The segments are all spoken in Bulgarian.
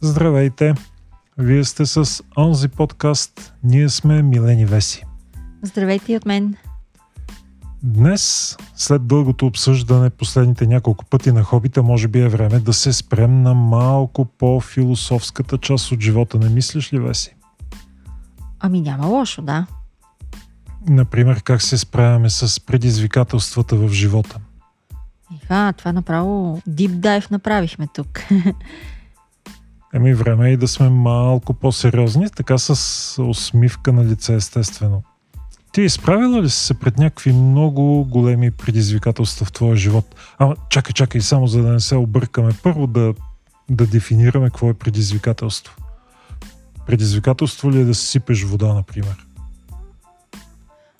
Здравейте! Вие сте с онзи подкаст. Ние сме Милени Веси. Здравейте и от мен. Днес, след дългото обсъждане последните няколко пъти на хобита, може би е време да се спрем на малко по-философската част от живота. Не мислиш ли, Веси? Ами няма лошо, да. Например, как се справяме с предизвикателствата в живота. Иха, това направо дип дайв направихме тук. Еми, време е и да сме малко по-сериозни, така с усмивка на лице, естествено. Ти изправила ли си се пред някакви много големи предизвикателства в твоя живот? Ама, чакай, чакай, само за да не се объркаме. Първо да, да дефинираме какво е предизвикателство. Предизвикателство ли е да си сипеш вода, например?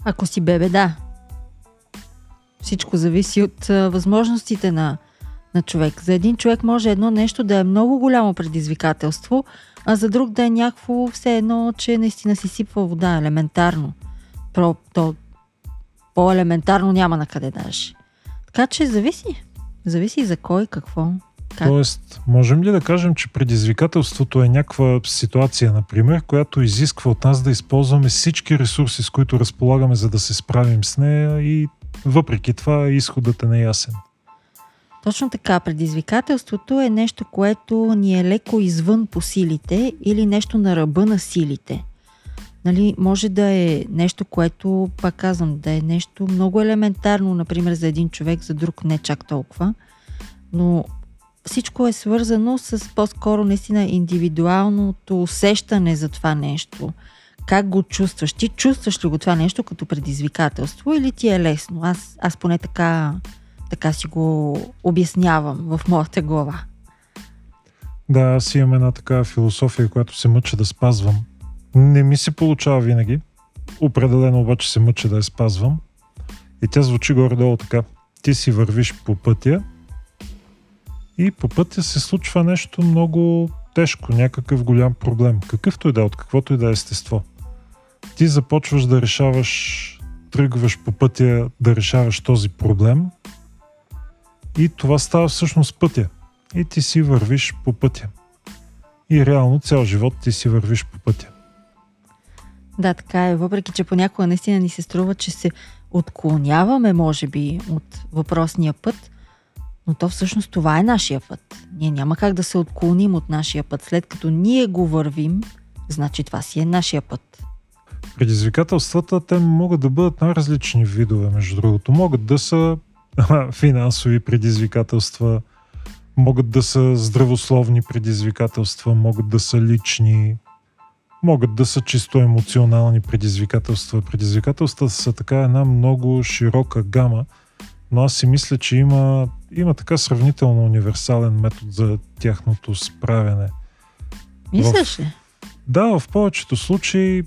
Ако си бебе, да. Всичко зависи от възможностите на, на човек. За един човек може едно нещо да е много голямо предизвикателство, а за друг да е някакво все едно, че наистина си сипва вода, елементарно. Про, то по-елементарно няма на къде даже. Така че зависи. Зависи за кой, какво. Как? Тоест, можем ли да кажем, че предизвикателството е някаква ситуация, например, която изисква от нас да използваме всички ресурси, с които разполагаме, за да се справим с нея и въпреки това изходът е неясен? Точно така. Предизвикателството е нещо, което ни е леко извън по силите или нещо на ръба на силите. Нали, може да е нещо, което, пак казвам, да е нещо много елементарно, например, за един човек, за друг не чак толкова. Но всичко е свързано с по-скоро наистина индивидуалното усещане за това нещо. Как го чувстваш? Ти чувстваш ли го това нещо като предизвикателство или ти е лесно? Аз, аз поне така, така си го обяснявам в моята глава. Да, аз имам една такава философия, която се мъча да спазвам. Не ми се получава винаги. Определено обаче се мъча да я спазвам. И тя звучи горе-долу така. Ти си вървиш по пътя и по пътя се случва нещо много тежко, някакъв голям проблем. Какъвто и да е, от каквото и да е естество. Ти започваш да решаваш, тръгваш по пътя да решаваш този проблем и това става всъщност пътя. И ти си вървиш по пътя. И реално цял живот ти си вървиш по пътя. Да, така е. Въпреки, че понякога наистина ни се струва, че се отклоняваме, може би, от въпросния път, но то всъщност това е нашия път. Ние няма как да се отклоним от нашия път. След като ние го вървим, значи това си е нашия път. Предизвикателствата те могат да бъдат най-различни видове, между другото. Могат да са финансови предизвикателства, могат да са здравословни предизвикателства, могат да са лични, могат да са чисто емоционални предизвикателства. Предизвикателствата са така една много широка гама, но аз си мисля, че има, има така сравнително универсален метод за тяхното справяне. Мислиш ли? Да, в повечето случаи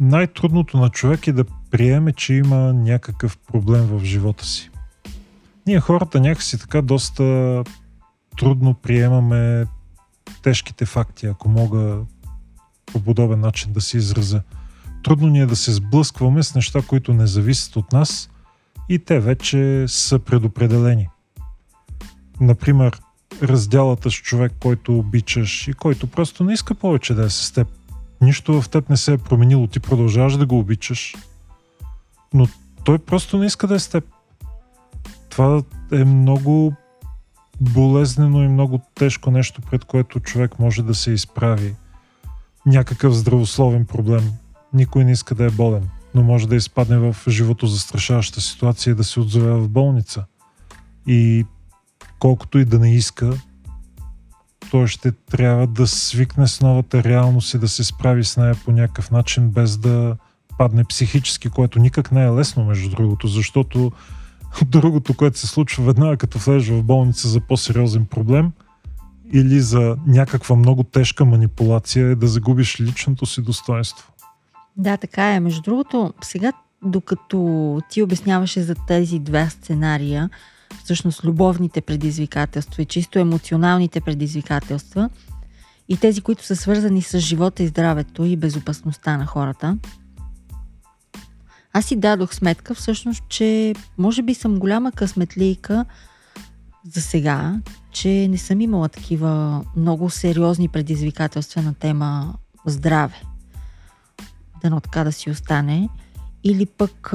най-трудното на човек е да приеме, че има някакъв проблем в живота си. Ние хората някакси така доста трудно приемаме тежките факти, ако мога по подобен начин да се изразя. Трудно ни е да се сблъскваме с неща, които не зависят от нас и те вече са предопределени. Например, разделата с човек, който обичаш и който просто не иска повече да е с теб. Нищо в теб не се е променило, ти продължаваш да го обичаш, но той просто не иска да е с теб. Това е много болезнено и много тежко нещо, пред което човек може да се изправи. Някакъв здравословен проблем. Никой не иска да е болен, но може да изпадне в живото застрашаваща ситуация и да се отзове в болница. И колкото и да не иска, той ще трябва да свикне с новата реалност и да се справи с нея по някакъв начин, без да падне психически, което никак не е лесно, между другото, защото другото, което се случва веднага като влезеш в болница за по-сериозен проблем или за някаква много тежка манипулация е да загубиш личното си достоинство. Да, така е. Между другото, сега докато ти обясняваше за тези два сценария, всъщност любовните предизвикателства и чисто емоционалните предизвикателства и тези, които са свързани с живота и здравето и безопасността на хората, аз си дадох сметка всъщност, че може би съм голяма късметлийка за сега, че не съм имала такива много сериозни предизвикателства на тема здраве. Дано така да си остане. Или пък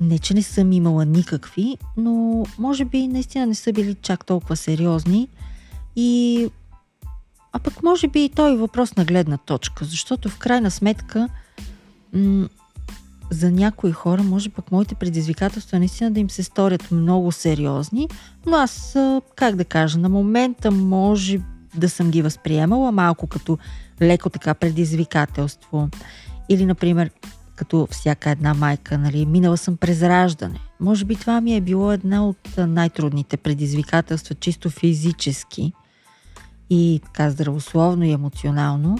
не, че не съм имала никакви, но може би наистина не са били чак толкова сериозни. И а пък може би и той е въпрос на гледна точка, защото в крайна сметка м- за някои хора, може пък моите предизвикателства наистина да им се сторят много сериозни, но аз, как да кажа, на момента може да съм ги възприемала малко като леко така предизвикателство. Или, например, като всяка една майка, нали, минала съм през раждане. Може би това ми е било една от най-трудните предизвикателства, чисто физически и така здравословно и емоционално,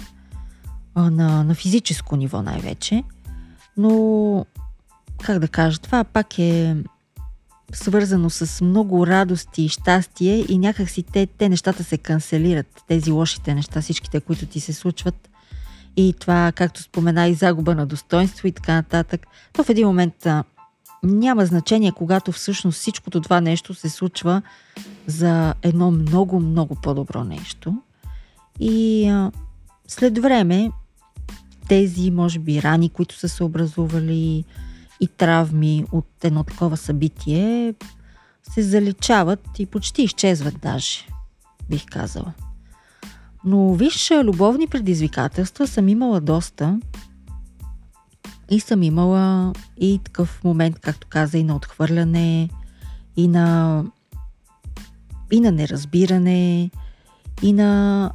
на, на физическо ниво най-вече. Но, как да кажа, това пак е свързано с много радости и щастие и някакси те, те нещата се канцелират, тези лошите неща, всичките, които ти се случват. И това, както спомена, и загуба на достоинство и така нататък. То в един момент няма значение, когато всъщност всичкото това нещо се случва за едно много, много по-добро нещо. И а, след време тези, може би, рани, които са се образували и травми от едно такова събитие, се заличават и почти изчезват даже, бих казала. Но виж, любовни предизвикателства съм имала доста и съм имала и такъв момент, както каза, и на отхвърляне, и на, и на неразбиране, и на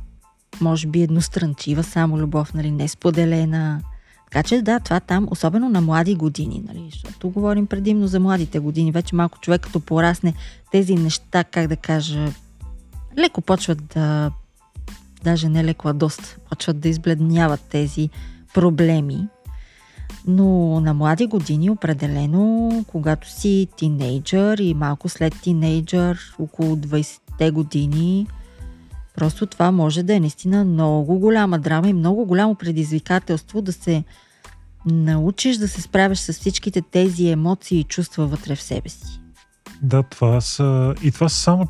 може би едностранчива само любов, нали, не споделена. Така че да, това там, особено на млади години, нали, защото говорим предимно за младите години. Вече малко човек като порасне тези неща, как да кажа, леко почват да, даже не леко, а доста, почват да избледняват тези проблеми. Но на млади години определено, когато си тинейджър и малко след тинейджър, около 20-те години, Просто това може да е наистина много голяма драма и много голямо предизвикателство да се научиш да се справяш с всичките тези емоции и чувства вътре в себе си. Да, това са... И това са само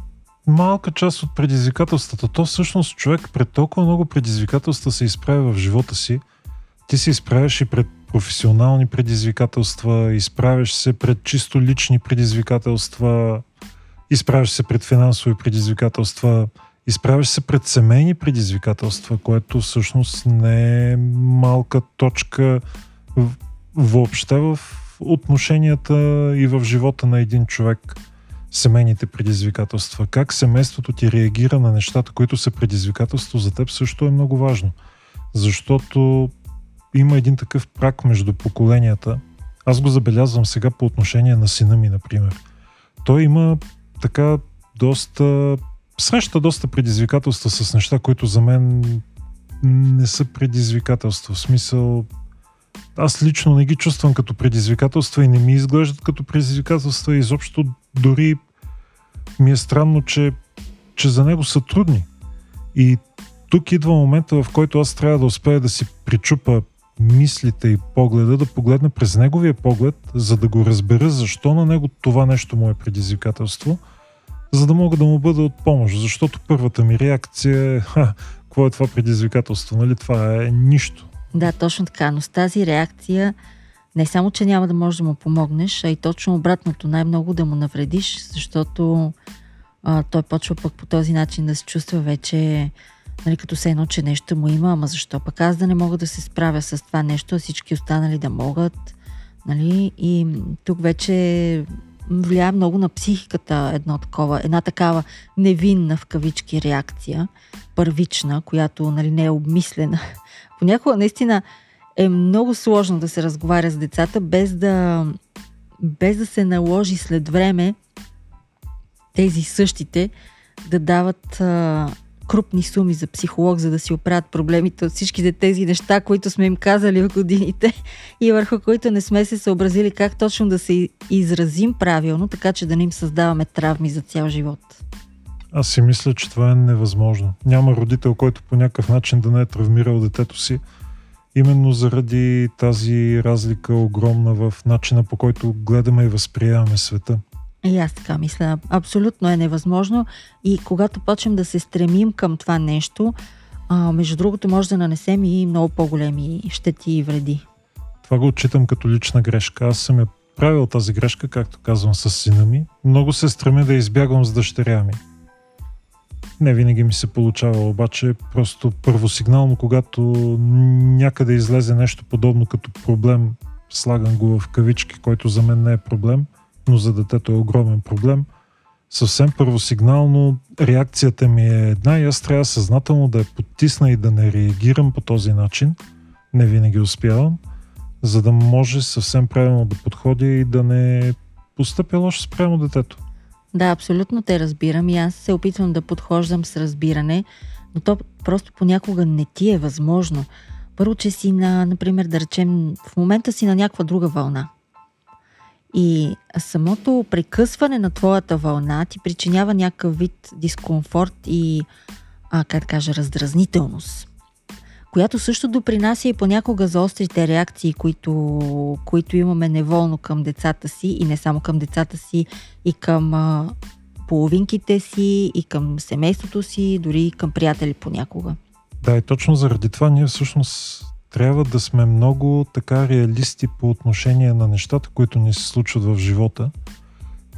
малка част от предизвикателствата. То всъщност човек пред толкова много предизвикателства се изправя в живота си. Ти се изправяш и пред професионални предизвикателства, изправяш се пред чисто лични предизвикателства, изправяш се пред финансови предизвикателства, изправяш се пред семейни предизвикателства, което всъщност не е малка точка въобще в отношенията и в живота на един човек семейните предизвикателства. Как семейството ти реагира на нещата, които са предизвикателство за теб, също е много важно. Защото има един такъв прак между поколенията. Аз го забелязвам сега по отношение на сина ми, например. Той има така доста среща доста предизвикателства с неща, които за мен не са предизвикателства. В смисъл, аз лично не ги чувствам като предизвикателства и не ми изглеждат като предизвикателства. Изобщо дори ми е странно, че, че за него са трудни. И тук идва момента, в който аз трябва да успея да си причупа мислите и погледа, да погледна през неговия поглед, за да го разбера защо на него това нещо му е предизвикателство – за да мога да му бъда от помощ, защото първата ми реакция е, ха, какво е това предизвикателство, нали? Това е нищо. Да, точно така, но с тази реакция не само, че няма да можеш да му помогнеш, а и точно обратното, най-много да му навредиш, защото а, той почва пък по този начин да се чувства вече, нали, като се едно, че нещо му има, ама защо пък аз да не мога да се справя с това нещо, а всички останали да могат, нали, и тук вече влияе много на психиката едно такова, една такава невинна в кавички реакция, първична, която нали, не е обмислена. Понякога наистина е много сложно да се разговаря с децата, без да, без да се наложи след време тези същите да дават а, крупни суми за психолог, за да си оправят проблемите от всичките тези неща, които сме им казали в годините и върху които не сме се съобразили как точно да се изразим правилно, така че да не им създаваме травми за цял живот. Аз си мисля, че това е невъзможно. Няма родител, който по някакъв начин да не е травмирал детето си, именно заради тази разлика огромна в начина по който гледаме и възприемаме света. И аз така мисля. Абсолютно е невъзможно. И когато почнем да се стремим към това нещо, а, между другото, може да нанесем и много по-големи щети и вреди. Това го отчитам като лична грешка. Аз съм я правил тази грешка, както казвам, с сина ми. Много се стремя да избягвам с дъщеря ми. Не винаги ми се получава, обаче просто първосигнално, когато някъде излезе нещо подобно като проблем, слагам го в кавички, който за мен не е проблем, но за детето е огромен проблем, съвсем първосигнално реакцията ми е една и аз трябва съзнателно да я потисна и да не реагирам по този начин. Не винаги успявам, за да може съвсем правилно да подходя и да не постъпя лошо спрямо детето. Да, абсолютно те разбирам и аз се опитвам да подхождам с разбиране, но то просто понякога не ти е възможно. Първо, че си на, например, да речем, в момента си на някаква друга вълна. И самото прекъсване на твоята вълна ти причинява някакъв вид дискомфорт и, а, как да кажа, раздразнителност, която също допринася и понякога за острите реакции, които, които имаме неволно към децата си и не само към децата си, и към а, половинките си, и към семейството си, дори и към приятели понякога. Да, и точно заради това ние всъщност трябва да сме много така реалисти по отношение на нещата, които ни се случват в живота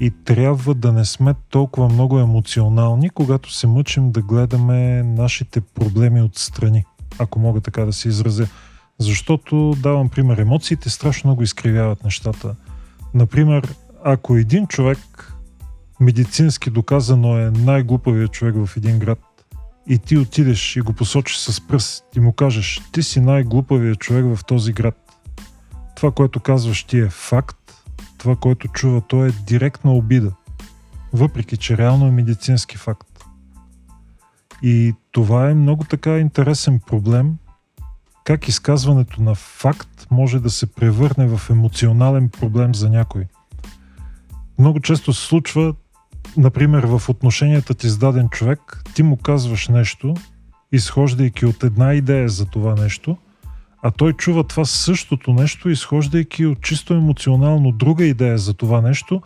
и трябва да не сме толкова много емоционални, когато се мъчим да гледаме нашите проблеми отстрани, ако мога така да се изразя. Защото, давам пример, емоциите страшно много изкривяват нещата. Например, ако един човек медицински доказано е най-глупавият човек в един град, и ти отидеш и го посочиш с пръст и му кажеш, ти си най-глупавият човек в този град. Това, което казваш ти е факт, това, което чува той е директна обида, въпреки че реално е медицински факт. И това е много така интересен проблем, как изказването на факт може да се превърне в емоционален проблем за някой. Много често се случва например, в отношенията ти с даден човек, ти му казваш нещо, изхождайки от една идея за това нещо, а той чува това същото нещо, изхождайки от чисто емоционално друга идея за това нещо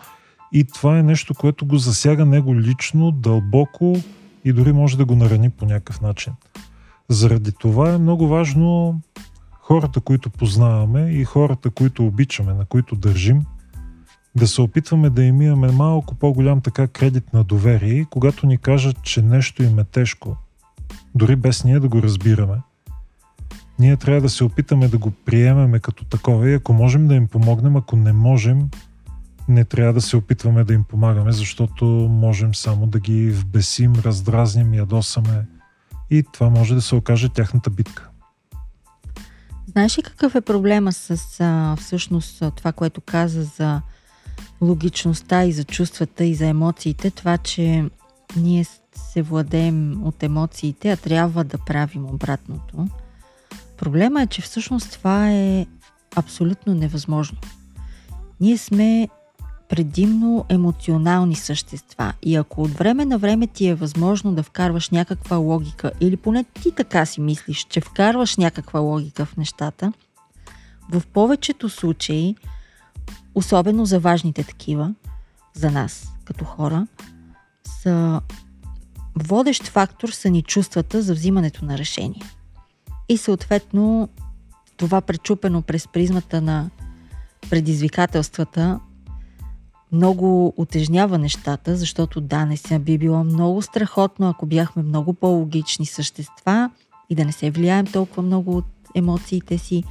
и това е нещо, което го засяга него лично, дълбоко и дори може да го нарани по някакъв начин. Заради това е много важно хората, които познаваме и хората, които обичаме, на които държим – да се опитваме да им имаме малко по-голям така кредит на доверие, когато ни кажат, че нещо им е тежко, дори без ние да го разбираме. Ние трябва да се опитаме да го приемеме като такова и ако можем да им помогнем, ако не можем, не трябва да се опитваме да им помагаме, защото можем само да ги вбесим, раздразним, ядосаме и това може да се окаже тяхната битка. Знаеш ли какъв е проблема с а, всъщност това, което каза за логичността и за чувствата и за емоциите, това, че ние се владеем от емоциите, а трябва да правим обратното. Проблема е, че всъщност това е абсолютно невъзможно. Ние сме предимно емоционални същества и ако от време на време ти е възможно да вкарваш някаква логика или поне ти така си мислиш, че вкарваш някаква логика в нещата, в повечето случаи особено за важните такива, за нас като хора, са водещ фактор са ни чувствата за взимането на решение. И съответно това пречупено през призмата на предизвикателствата много отежнява нещата, защото да, не би било много страхотно, ако бяхме много по-логични същества и да не се влияем толкова много от емоциите си,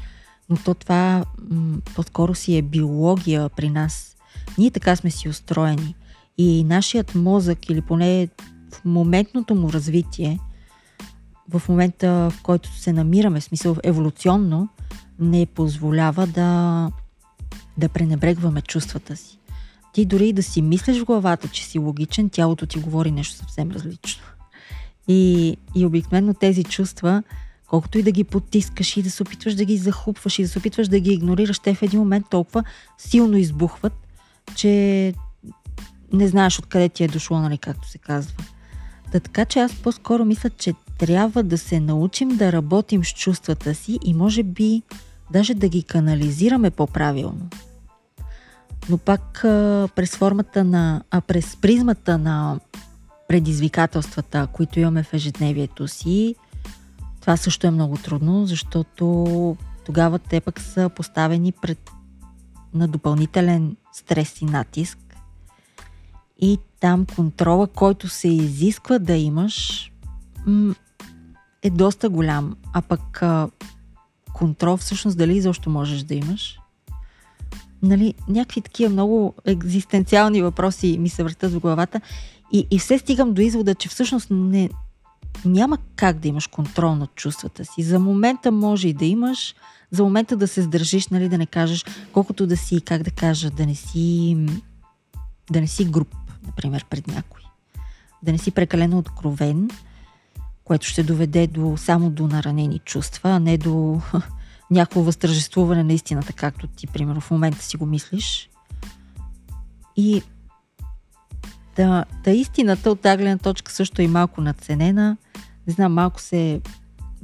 но то това м- по-скоро си е биология при нас. Ние така сме си устроени. И нашият мозък, или поне в моментното му развитие, в момента, в който се намираме, в смисъл еволюционно, не позволява да, да пренебрегваме чувствата си. Ти дори да си мислиш в главата, че си логичен, тялото ти говори нещо съвсем различно. И, и обикновено тези чувства колкото и да ги потискаш и да се опитваш да ги захупваш и да се опитваш да ги игнорираш, те в един момент толкова силно избухват, че не знаеш откъде ти е дошло, нали, както се казва. Да, така че аз по-скоро мисля, че трябва да се научим да работим с чувствата си и може би даже да ги канализираме по-правилно. но пак през формата на, а през призмата на предизвикателствата, които имаме в ежедневието си, това също е много трудно, защото тогава те пък са поставени пред на допълнителен стрес и натиск. И там контрола, който се изисква да имаш, е доста голям. А пък контрол всъщност дали изобщо можеш да имаш? Нали, някакви такива много екзистенциални въпроси ми се въртат в главата и, и все стигам до извода, че всъщност не, няма как да имаш контрол над чувствата си. За момента може и да имаш, за момента да се сдържиш, нали, да не кажеш, колкото да си, как да кажа, да не си, да не си груп, например, пред някой. Да не си прекалено откровен, което ще доведе до, само до наранени чувства, а не до някакво възтържествуване на истината, както ти, примерно, в момента си го мислиш. И да, да истината от тази гледна точка също е малко надценена. Не знам, малко се,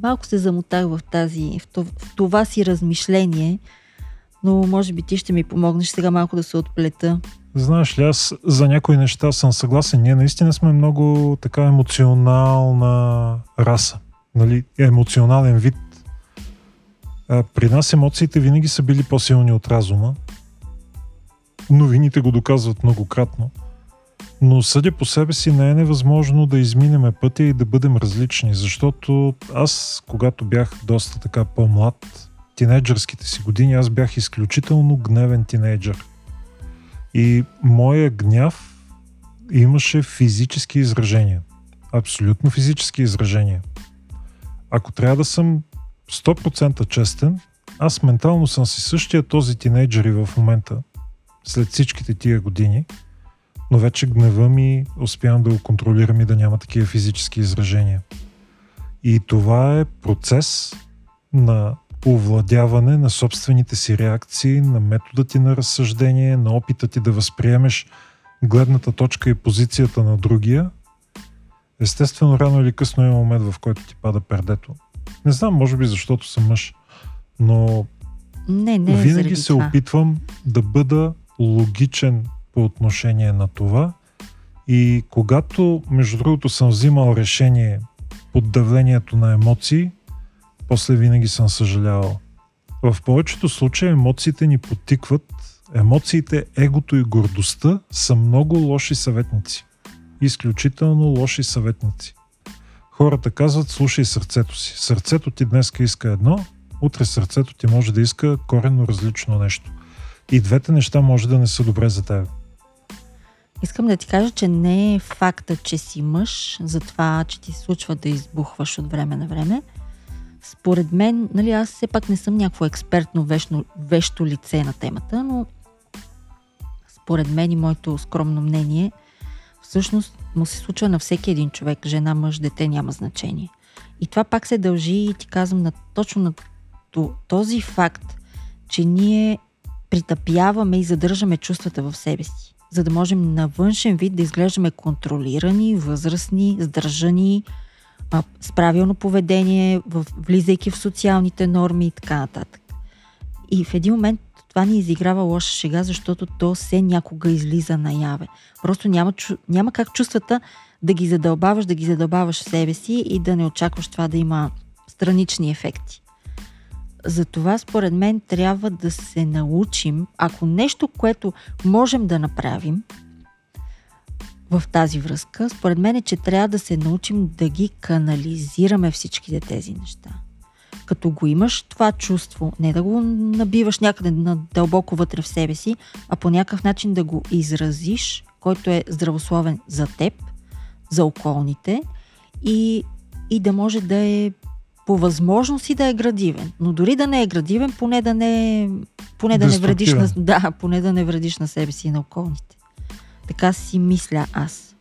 малко се замотах в, тази, в, това, в това си размишление, но може би ти ще ми помогнеш сега малко да се отплета. Знаеш ли, аз за някои неща съм съгласен. Ние наистина сме много така емоционална раса. Нали? Емоционален вид. А, при нас емоциите винаги са били по-силни от разума. Новините го доказват многократно. Но съдя по себе си не е невъзможно да изминеме пътя и да бъдем различни, защото аз, когато бях доста така по-млад, тинейджърските си години, аз бях изключително гневен тинейджър. И моя гняв имаше физически изражения. Абсолютно физически изражения. Ако трябва да съм 100% честен, аз ментално съм си същия този тинейджър и в момента, след всичките тия години – но вече гнева ми успявам да го контролирам и да няма такива физически изражения. И това е процес на овладяване на собствените си реакции, на метода ти на разсъждение, на опита ти да възприемеш гледната точка и позицията на другия. Естествено, рано или късно има момент, в който ти пада пердето. Не знам, може би защото съм мъж, но не, не е винаги се това. опитвам да бъда логичен по отношение на това. И когато, между другото, съм взимал решение под давлението на емоции, после винаги съм съжалявал. В повечето случаи емоциите ни потикват, емоциите, егото и гордостта са много лоши съветници. Изключително лоши съветници. Хората казват, слушай сърцето си. Сърцето ти днес иска едно, утре сърцето ти може да иска коренно различно нещо. И двете неща може да не са добре за теб. Искам да ти кажа, че не е факта, че си мъж, за това, че ти случва да избухваш от време на време. Според мен, нали, аз все пак не съм някакво експертно вечно, вещо лице на темата, но според мен и моето скромно мнение, всъщност му се случва на всеки един човек, жена, мъж, дете, няма значение. И това пак се дължи, и ти казвам, на, точно на този факт, че ние притъпяваме и задържаме чувствата в себе си за да можем на външен вид да изглеждаме контролирани, възрастни, сдържани, с правилно поведение, влизайки в социалните норми и така нататък. И в един момент това ни изиграва лоша шега, защото то се някога излиза наяве. Просто няма, няма как чувствата да ги задълбаваш, да ги задълбаваш в себе си и да не очакваш това да има странични ефекти. Затова, според мен, трябва да се научим, ако нещо, което можем да направим в тази връзка, според мен е, че трябва да се научим да ги канализираме всичките тези неща. Като го имаш това чувство, не да го набиваш някъде дълбоко вътре в себе си, а по някакъв начин да го изразиш, който е здравословен за теб, за околните и, и да може да е по възможност и да е градивен. Но дори да не е градивен, поне да не, поне да не вредиш на, да, поне да не вредиш на себе си и на околните. Така си мисля аз.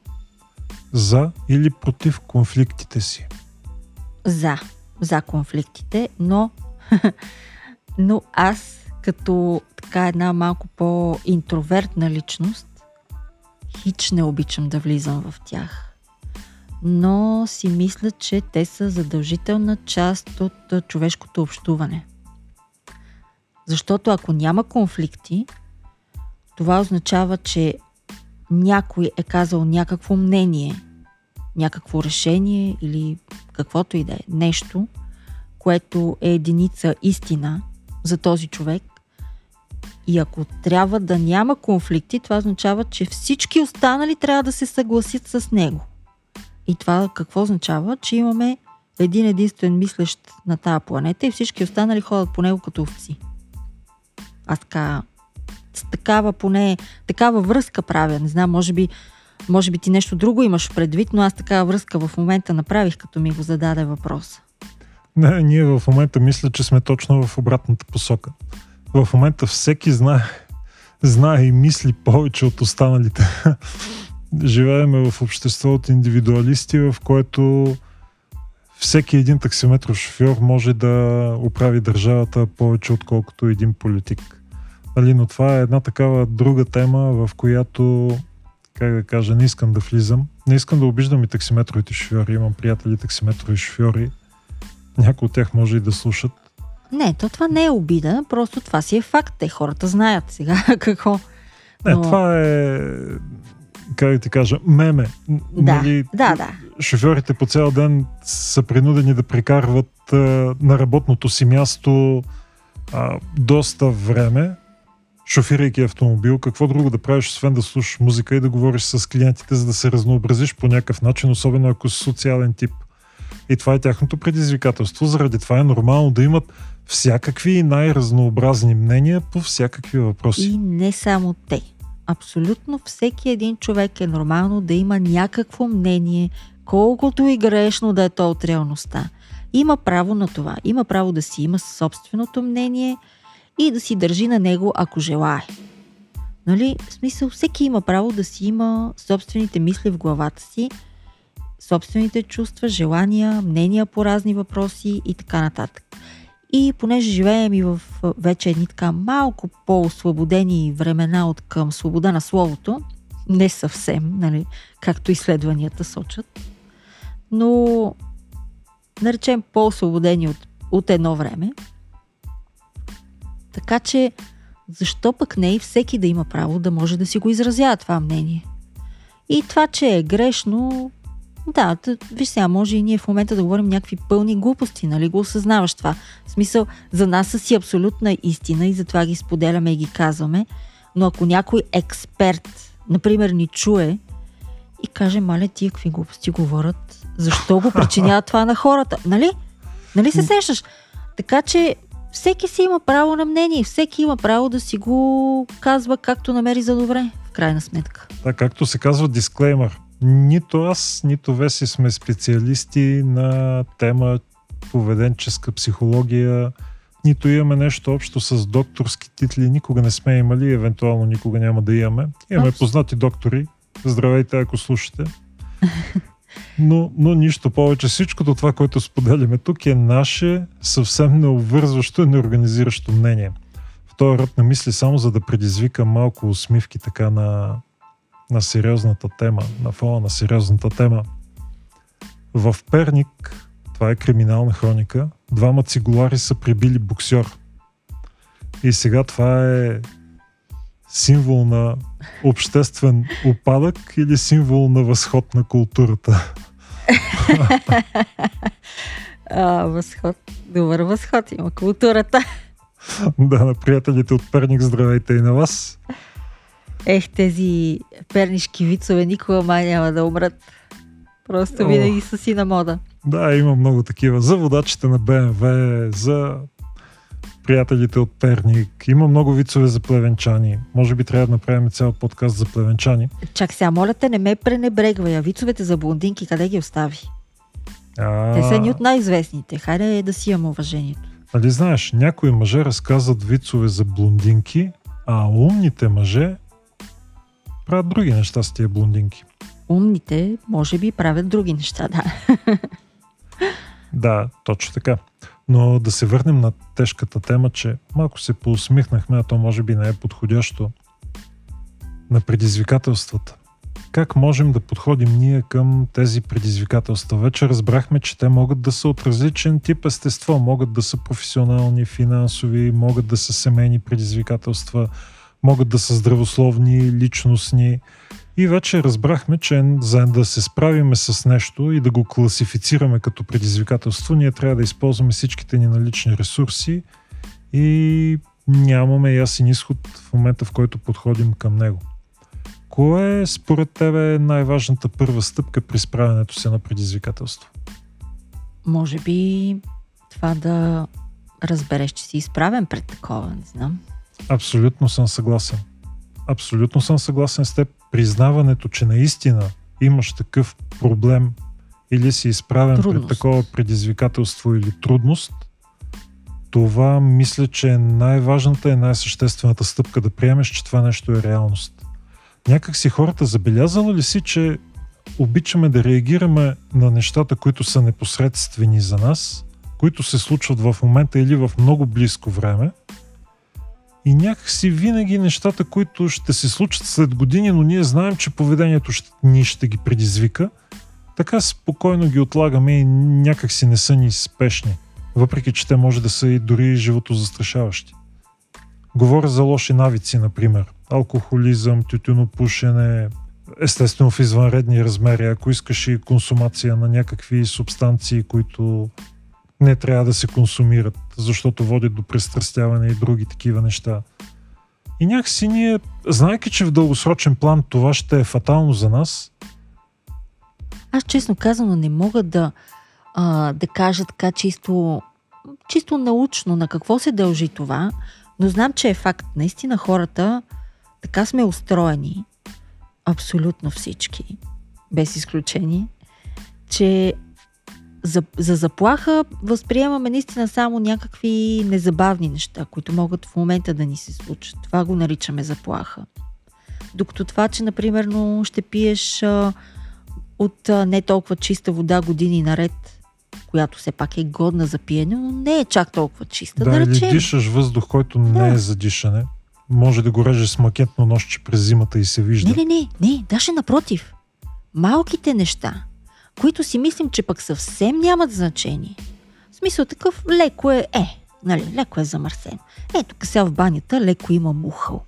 За или против конфликтите си? За. За конфликтите, но, но аз като така една малко по-интровертна личност, хич не обичам да влизам в тях но си мисля, че те са задължителна част от човешкото общуване. Защото ако няма конфликти, това означава, че някой е казал някакво мнение, някакво решение или каквото и да е, нещо, което е единица истина за този човек. И ако трябва да няма конфликти, това означава, че всички останали трябва да се съгласят с него. И това какво означава? Че имаме един единствен мислещ на тази планета и всички останали ходят по него като овци. Аз така, с такава поне, такава връзка правя. Не знам, може би, може би ти нещо друго имаш предвид, но аз такава връзка в момента направих, като ми го зададе въпрос. Не, ние в момента мисля, че сме точно в обратната посока. В момента всеки знае, знае и мисли повече от останалите. Живееме в общество от индивидуалисти, в което всеки един таксиметров шофьор може да оправи държавата повече отколкото един политик. Нали, но това е една такава друга тема, в която, как да кажа, не искам да влизам. Не искам да обиждам и таксиметровите шофьори. Имам приятели таксиметрови шофьори. Някои от тях може и да слушат. Не, то това не е обида, просто това си е факт. Те хората знаят сега какво. Не, Но... това е как да ти кажа, меме. Да, нали, да, да. Шофьорите по цял ден са принудени да прекарват а, на работното си място а, доста време, шофирайки автомобил. Какво друго да правиш, освен да слушаш музика и да говориш с клиентите, за да се разнообразиш по някакъв начин, особено ако си социален тип. И това е тяхното предизвикателство. Заради това е нормално да имат всякакви най-разнообразни мнения по всякакви въпроси. И не само те абсолютно всеки един човек е нормално да има някакво мнение, колкото и грешно да е то от реалността. Има право на това. Има право да си има собственото мнение и да си държи на него, ако желае. Нали? В смисъл, всеки има право да си има собствените мисли в главата си, собствените чувства, желания, мнения по разни въпроси и така нататък. И понеже живеем и в вече едни така малко по-освободени времена от към свобода на словото, не съвсем, нали, както изследванията сочат, но наречем по-освободени от, от едно време. Така че, защо пък не и всеки да има право да може да си го изразява това мнение? И това, че е грешно, да, тъ, виж сега, може и ние в момента да говорим някакви пълни глупости, нали го осъзнаваш това. В смисъл, за нас са си абсолютна истина и затова ги споделяме и ги казваме, но ако някой експерт, например, ни чуе и каже, маля, тия какви глупости говорят, защо го причинява това на хората, нали? Нали се сещаш? Така че всеки си има право на мнение, всеки има право да си го казва както намери за добре, в крайна сметка. Да, както се казва дисклеймър нито аз, нито Веси сме специалисти на тема поведенческа психология, нито имаме нещо общо с докторски титли, никога не сме имали, евентуално никога няма да имаме. Имаме познати доктори, здравейте ако слушате. Но, но нищо повече. Всичкото това, което споделяме тук е наше съвсем необвързващо и неорганизиращо мнение. В този род на мисли само за да предизвика малко усмивки така на, на сериозната тема, на фона на сериозната тема. В Перник, това е криминална хроника, двама цигулари са прибили боксер. И сега това е символ на обществен опадък или символ на възход на културата? а, възход. Добър възход има културата. да, на приятелите от Перник, здравейте и на вас. Ех, тези пернишки вицове никога май няма да умрат. Просто О, винаги са си на мода. Да, има много такива. За водачите на БМВ, за приятелите от Перник. Има много вицове за плевенчани. Може би трябва да направим цял подкаст за плевенчани. Чак сега, моля те, не ме пренебрегвай. А вицовете за блондинки, къде ги остави? А... Те са ни от най-известните. Хайде да си имам уважението. Али знаеш, някои мъже разказват вицове за блондинки, а умните мъже правят други неща с тия блондинки. Умните, може би, правят други неща, да. да, точно така. Но да се върнем на тежката тема, че малко се поусмихнахме, а то може би не е подходящо на предизвикателствата. Как можем да подходим ние към тези предизвикателства? Вече разбрахме, че те могат да са от различен тип естество. Могат да са професионални, финансови, могат да са семейни предизвикателства, могат да са здравословни, личностни. И вече разбрахме, че за да се справиме с нещо и да го класифицираме като предизвикателство, ние трябва да използваме всичките ни налични ресурси и нямаме ясен изход в момента, в който подходим към него. Кое е според тебе най-важната първа стъпка при справянето се на предизвикателство? Може би това да разбереш, че си изправен пред такова, не знам. Абсолютно съм съгласен. Абсолютно съм съгласен с теб. Признаването, че наистина имаш такъв проблем или си изправен трудност. пред такова предизвикателство или трудност, това мисля, че е най-важната и най-съществената стъпка да приемеш, че това нещо е реалност. Някак си хората забелязала ли си, че обичаме да реагираме на нещата, които са непосредствени за нас, които се случват в момента или в много близко време. И някакси винаги нещата, които ще се случат след години, но ние знаем, че поведението ще, ни ще ги предизвика, така спокойно ги отлагаме и някакси не са ни спешни. Въпреки, че те може да са и дори живото застрашаващи. Говоря за лоши навици, например. Алкохолизъм, тютюнопушене, естествено в извънредни размери. Ако искаш и консумация на някакви субстанции, които не трябва да се консумират, защото водят до престрастяване и други такива неща. И някакси ние, знайки, че в дългосрочен план това ще е фатално за нас. Аз честно казано не мога да, а, да кажа така чисто, чисто научно на какво се дължи това, но знам, че е факт. Наистина хората така сме устроени, абсолютно всички, без изключение, че за, за заплаха възприемаме наистина само някакви незабавни неща, които могат в момента да ни се случат. Това го наричаме заплаха. Докато това, че, например, ще пиеш а, от а, не толкова чиста вода години наред, която все пак е годна за пиене, но не е чак толкова чиста. Да, да или речем. дишаш въздух, който да. не е за дишане. Може да го режеш с макетно нощче през зимата и се вижда. Не, не, не, не, даже напротив. Малките неща, които си мислим, че пък съвсем нямат значение. В смисъл такъв леко е, е, нали, леко е замърсен. Е, тук сега в банята леко има мухъл.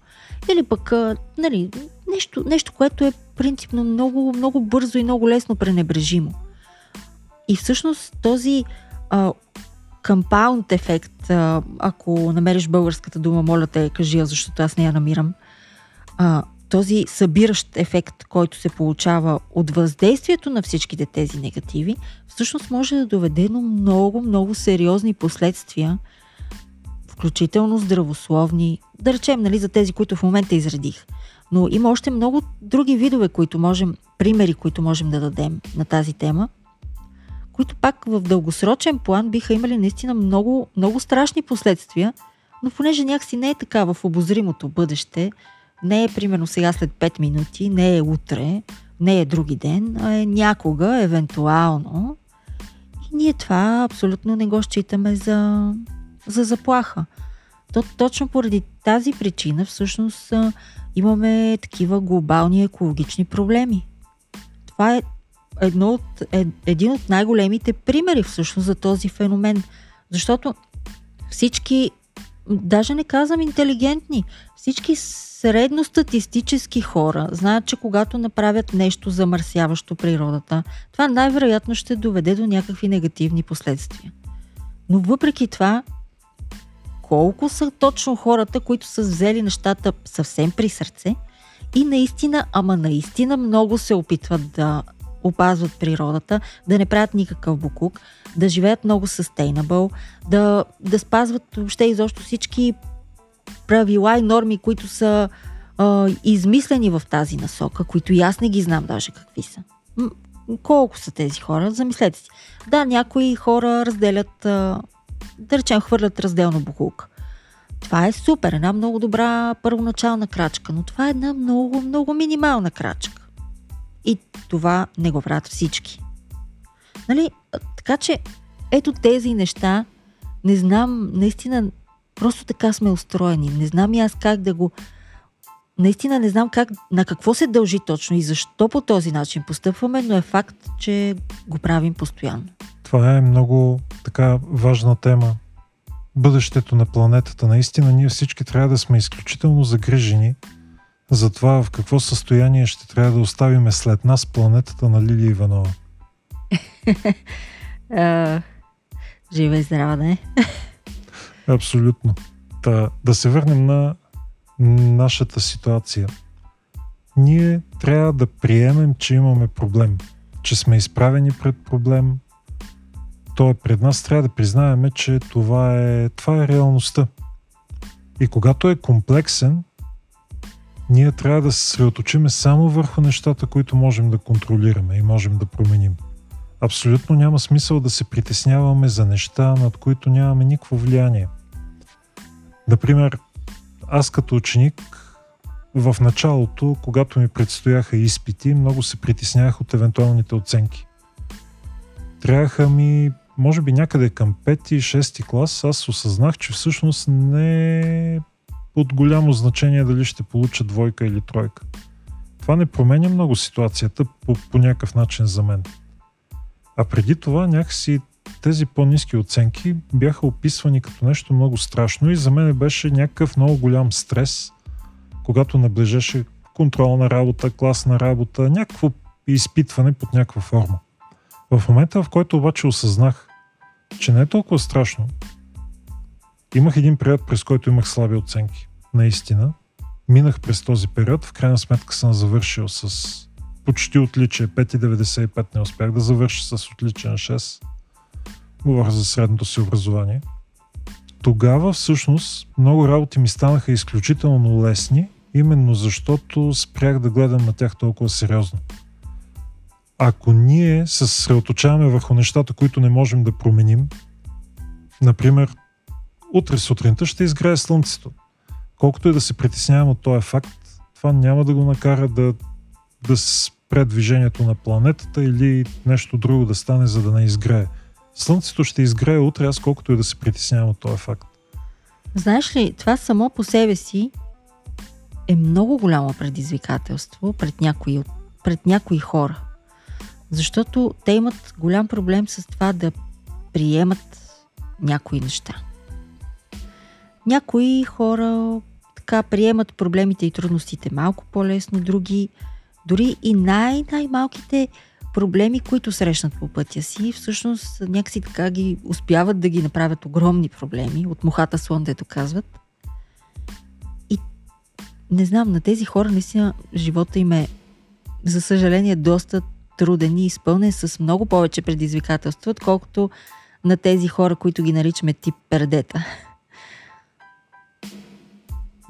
Или пък, нали, нещо, нещо, което е принципно много, много бързо и много лесно пренебрежимо. И всъщност този а, ефект, а, ако намериш българската дума, моля те, кажи я, защото аз не я намирам. А, този събиращ ефект, който се получава от въздействието на всичките тези негативи, всъщност може да доведе до много, много сериозни последствия, включително здравословни, да речем, нали, за тези, които в момента изредих. Но има още много други видове, които можем, примери, които можем да дадем на тази тема, които пак в дългосрочен план биха имали наистина много, много страшни последствия, но понеже някакси не е така в обозримото бъдеще, не е примерно сега след 5 минути, не е утре, не е други ден, а е някога, евентуално. И ние това абсолютно не го считаме за, за заплаха. То, точно поради тази причина всъщност имаме такива глобални екологични проблеми. Това е, едно от, е, един от най-големите примери всъщност за този феномен. Защото всички, даже не казвам интелигентни, всички средностатистически хора знаят, че когато направят нещо замърсяващо природата, това най-вероятно ще доведе до някакви негативни последствия. Но въпреки това, колко са точно хората, които са взели нещата съвсем при сърце и наистина, ама наистина много се опитват да опазват природата, да не правят никакъв букук, да живеят много sustainable, да, да спазват въобще изобщо всички правила и норми, които са а, измислени в тази насока, които и аз не ги знам даже какви са. Колко са тези хора? Замислете си. Да, някои хора разделят, а, да речем, хвърлят разделно бухулка. Това е супер, една много добра първоначална крачка, но това е една много, много минимална крачка. И това не го правят всички. Нали? Така че, ето тези неща, не знам, наистина Просто така сме устроени. Не знам и аз как да го... Наистина не знам как, на какво се дължи точно и защо по този начин постъпваме, но е факт, че го правим постоянно. Това е много така важна тема. бъдещето на планетата. Наистина ние всички трябва да сме изключително загрижени за това в какво състояние ще трябва да оставиме след нас планетата на Лили Иванова. Жива и здрава, не? Абсолютно. Та, да се върнем на нашата ситуация. Ние трябва да приемем, че имаме проблем, че сме изправени пред проблем. То е пред нас, трябва да признаеме, че това е, това е реалността. И когато е комплексен, ние трябва да се съсредоточиме само върху нещата, които можем да контролираме и можем да променим. Абсолютно няма смисъл да се притесняваме за неща, над които нямаме никакво влияние. Например, аз като ученик в началото, когато ми предстояха изпити, много се притеснявах от евентуалните оценки. Трябваха ми, може би някъде към 5 и 6 клас, аз осъзнах, че всъщност не е от голямо значение дали ще получа двойка или тройка. Това не променя много ситуацията по, по някакъв начин за мен. А преди това някакси тези по-низки оценки бяха описвани като нещо много страшно и за мен беше някакъв много голям стрес, когато наближеше контролна работа, класна работа, някакво изпитване под някаква форма. В момента, в който обаче осъзнах, че не е толкова страшно, имах един период, през който имах слаби оценки. Наистина. Минах през този период, в крайна сметка съм завършил с почти отличие. 5,95 не успях да завърша с отличие на 6. Говоря за средното си образование. Тогава всъщност много работи ми станаха изключително лесни, именно защото спрях да гледам на тях толкова сериозно. Ако ние се съсредоточаваме върху нещата, които не можем да променим, например, утре сутринта ще изгрее слънцето. Колкото и да се притеснявам от този факт, това няма да го накара да, да спре движението на планетата или нещо друго да стане, за да не изгрее. Слънцето ще изгрее утре, аз колкото и да се притеснявам от този факт. Знаеш ли, това само по себе си е много голямо предизвикателство пред някои, пред някои хора. Защото те имат голям проблем с това да приемат някои неща. Някои хора така приемат проблемите и трудностите малко по-лесно, други дори и най-най-малките проблеми, които срещнат по пътя си, всъщност някакси така ги успяват да ги направят огромни проблеми, от мухата слон, дето казват. И не знам, на тези хора наистина живота им е, за съжаление, доста труден и изпълнен с много повече предизвикателства, отколкото на тези хора, които ги наричаме тип пердета.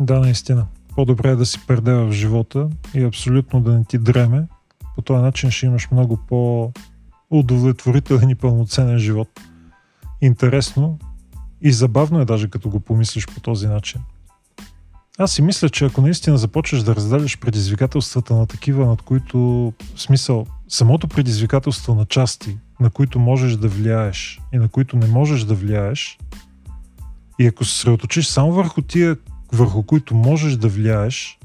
Да, наистина. По-добре е да си перде в живота и абсолютно да не ти дреме. По този начин ще имаш много по-удовлетворителен и пълноценен живот. Интересно и забавно е даже като го помислиш по този начин. Аз си мисля, че ако наистина започнеш да разделяш предизвикателствата на такива, над които, в смисъл, самото предизвикателство на части, на които можеш да влияеш и на които не можеш да влияеш, и ако се средоточиш само върху тия, върху които можеш да влияеш,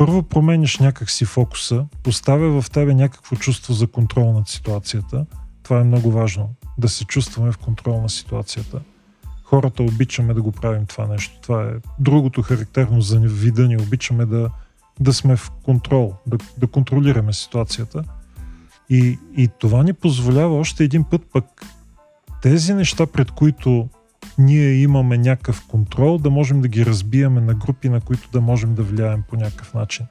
първо променяш някакси фокуса, поставя в тебе някакво чувство за контрол над ситуацията. Това е много важно, да се чувстваме в контрол на ситуацията. Хората обичаме да го правим това нещо. Това е другото характерно за вида ни. Обичаме да, да сме в контрол, да, да контролираме ситуацията. И, и това ни позволява още един път пък тези неща, пред които ние имаме някакъв контрол, да можем да ги разбиеме на групи, на които да можем да влияем по някакъв начин.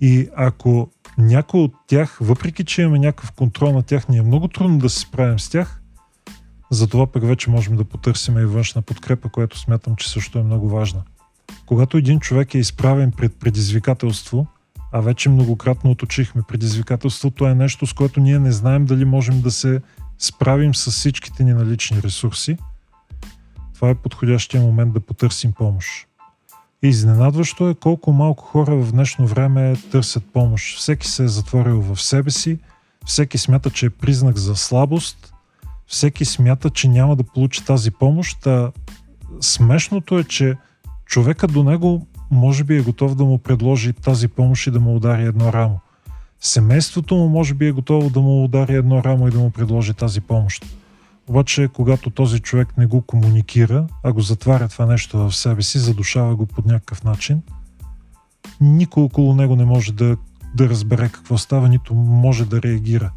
И ако някой от тях, въпреки че имаме някакъв контрол на тях, ни е много трудно да се справим с тях, затова пък вече можем да потърсим и външна подкрепа, което смятам, че също е много важна. Когато един човек е изправен пред предизвикателство, а вече многократно оточихме предизвикателството е нещо, с което ние не знаем дали можем да се справим с всичките ни налични ресурси – това е подходящия момент да потърсим помощ. Изненадващо е колко малко хора в днешно време търсят помощ. Всеки се е затворил в себе си, всеки смята, че е признак за слабост, всеки смята, че няма да получи тази помощ, а смешното е, че човека до него може би е готов да му предложи тази помощ и да му удари едно рамо. Семейството му може би е готово да му удари едно рамо и да му предложи тази помощ. Обаче, когато този човек не го комуникира, а го затваря това нещо в себе си, задушава го по някакъв начин, никой около него не може да, да разбере какво става, нито може да реагира.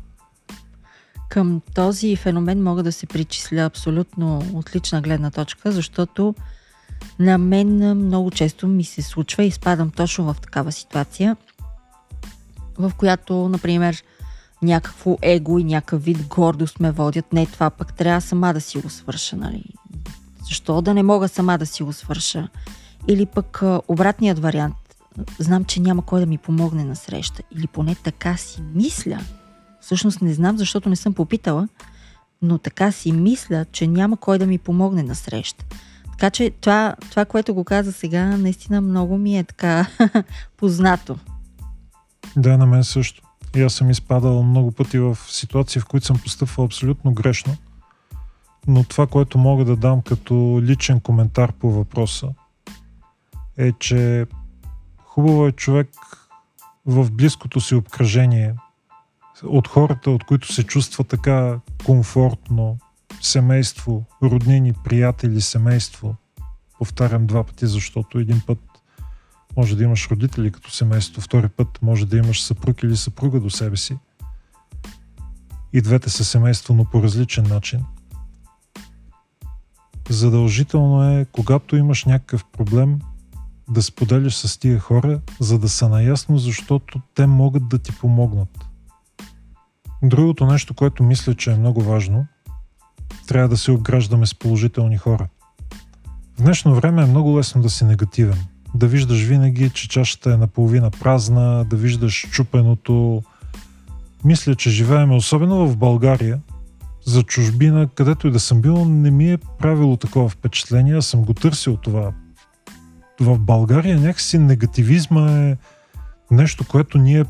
Към този феномен мога да се причисля абсолютно отлична гледна точка, защото на мен много често ми се случва и спадам точно в такава ситуация, в която, например, някакво его и някакъв вид гордост ме водят. Не, това пък трябва сама да си го свърша, нали? Защо да не мога сама да си го свърша? Или пък обратният вариант. Знам, че няма кой да ми помогне на среща. Или поне така си мисля. Всъщност не знам, защото не съм попитала, но така си мисля, че няма кой да ми помогне на среща. Така че това, това, което го каза сега, наистина много ми е така познато. Да, на мен също. И аз съм изпадал много пъти в ситуации, в които съм постъпвал абсолютно грешно. Но това, което мога да дам като личен коментар по въпроса, е, че хубаво е човек в близкото си обкръжение, от хората, от които се чувства така комфортно, семейство, роднини, приятели, семейство. Повтарям два пъти, защото един път може да имаш родители като семейство, втори път може да имаш съпруг или съпруга до себе си. И двете са семейство, но по различен начин. Задължително е, когато имаш някакъв проблем, да споделяш с тия хора, за да са наясно, защото те могат да ти помогнат. Другото нещо, което мисля, че е много важно, трябва да се обграждаме с положителни хора. В днешно време е много лесно да си негативен. Да виждаш винаги, че чашата е наполовина празна, да виждаш чупеното. Мисля, че живеем, особено в България, за чужбина, където и да съм бил, не ми е правило такова впечатление. Аз съм го търсил това. В България някакси негативизма е нещо, което ние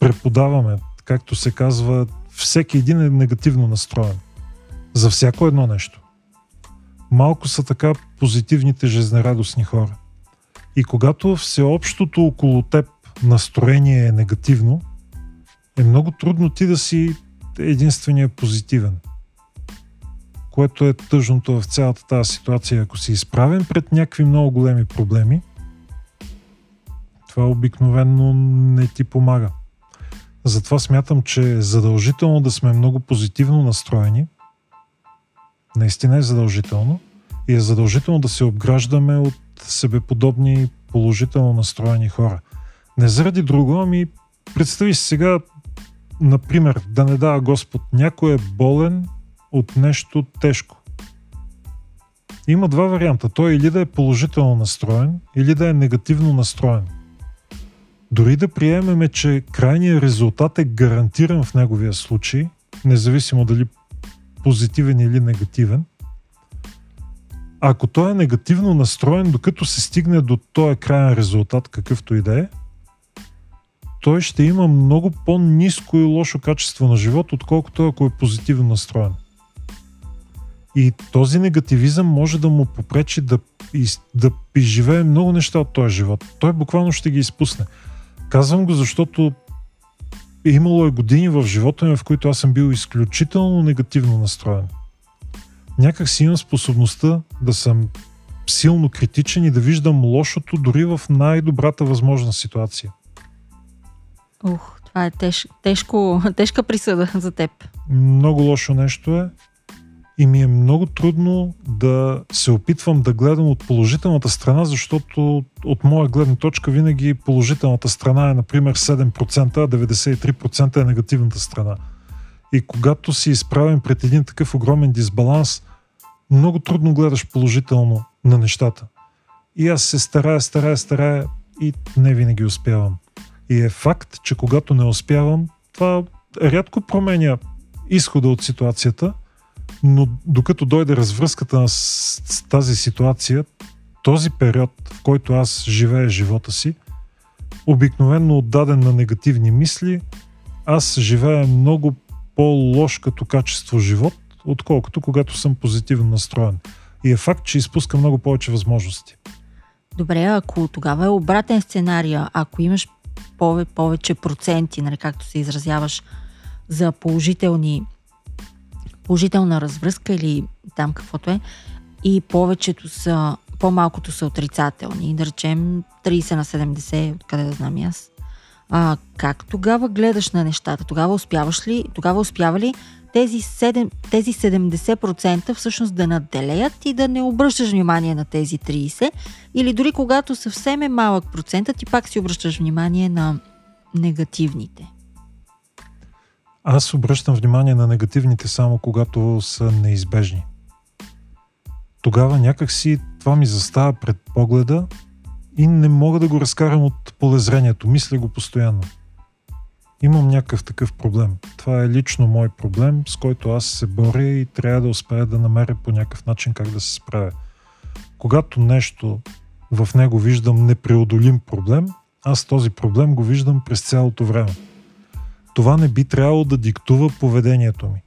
преподаваме. Както се казва, всеки един е негативно настроен. За всяко едно нещо. Малко са така позитивните жизнерадостни хора. И когато всеобщото около теб настроение е негативно, е много трудно ти да си единствения позитивен. Което е тъжното в цялата тази ситуация. Ако си изправен пред някакви много големи проблеми, това обикновенно не ти помага. Затова смятам, че е задължително да сме много позитивно настроени. Наистина е задължително. И е задължително да се обграждаме от себеподобни положително настроени хора. Не заради друго, ами представи си сега, например, да не дава Господ, някой е болен от нещо тежко. Има два варианта. Той или да е положително настроен, или да е негативно настроен. Дори да приемеме, че крайният резултат е гарантиран в неговия случай, независимо дали позитивен или негативен, ако той е негативно настроен, докато се стигне до този крайен резултат, какъвто и да е, той ще има много по-низко и лошо качество на живот, отколкото ако е позитивно настроен. И този негативизъм може да му попречи да, да изживее много неща от този живот. Той буквално ще ги изпусне. Казвам го, защото имало е години в живота ми, в които аз съм бил изключително негативно настроен. Някак си имам способността да съм силно критичен и да виждам лошото дори в най-добрата възможна ситуация. Ух, това е теж, тежко, тежка присъда за теб. Много лошо нещо е и ми е много трудно да се опитвам да гледам от положителната страна, защото от моя гледна точка винаги положителната страна е, например, 7%, а 93% е негативната страна. И когато си изправен пред един такъв огромен дисбаланс, много трудно гледаш положително на нещата. И аз се старая, старая, старая и не винаги успявам. И е факт, че когато не успявам, това рядко променя изхода от ситуацията – но докато дойде развръзката с тази ситуация, този период, в който аз живея живота си, обикновенно отдаден на негативни мисли, аз живея много по-лош като качество живот, отколкото когато съм позитивно настроен. И е факт, че изпуска много повече възможности. Добре, ако тогава е обратен сценария, ако имаш повече проценти, нали, както се изразяваш, за положителни положителна развръзка или там каквото е, и повечето са, по-малкото са отрицателни, да речем 30 на 70, откъде да знам аз. А, как тогава гледаш на нещата? Тогава успяваш ли, тогава успява ли тези, 7, тези 70% всъщност да надделеят и да не обръщаш внимание на тези 30, или дори когато съвсем е малък процент, ти пак си обръщаш внимание на негативните. Аз обръщам внимание на негативните само когато са неизбежни. Тогава някакси това ми застава пред погледа и не мога да го разкарам от полезрението. Мисля го постоянно. Имам някакъв такъв проблем. Това е лично мой проблем, с който аз се боря и трябва да успея да намеря по някакъв начин как да се справя. Когато нещо в него виждам непреодолим проблем, аз този проблем го виждам през цялото време. Това не би трябвало да диктува поведението ми.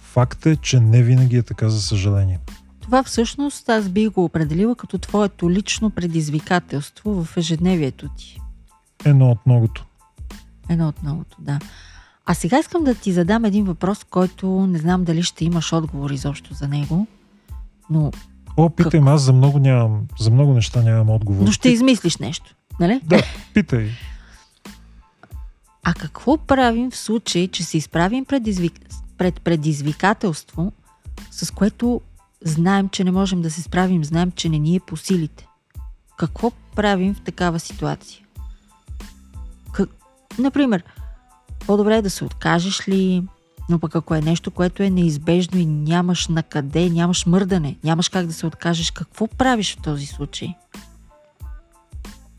Факт е, че не винаги е така, за съжаление. Това всъщност аз би го определила като твоето лично предизвикателство в ежедневието ти. Едно от многото. Едно от многото, да. А сега искам да ти задам един въпрос, който не знам дали ще имаш отговор изобщо за него, но... О, питай как... аз за много, нямам, за много неща нямам отговор. Но ще измислиш нещо, нали? Да, питай. А какво правим в случай, че се изправим предизвик... пред предизвикателство, с което знаем, че не можем да се справим, знаем, че не ни е по силите? Какво правим в такава ситуация? Например, по-добре е да се откажеш ли, но пък ако е нещо, което е неизбежно и нямаш на къде, нямаш мърдане, нямаш как да се откажеш, какво правиш в този случай?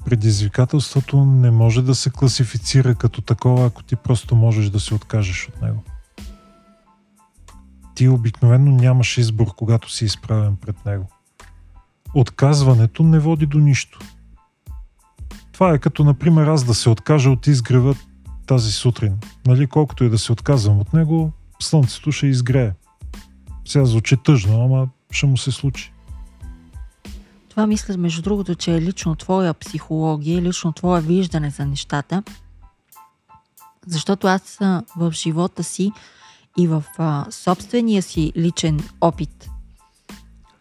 предизвикателството не може да се класифицира като такова, ако ти просто можеш да се откажеш от него. Ти обикновено нямаш избор, когато си изправен пред него. Отказването не води до нищо. Това е като, например, аз да се откажа от изгрева тази сутрин. Нали, колкото и да се отказвам от него, слънцето ще изгрее. Сега звучи тъжно, ама ще му се случи. Това мисля, между другото, че е лично твоя психология, лично твое виждане за нещата. Защото аз в живота си и в а, собствения си личен опит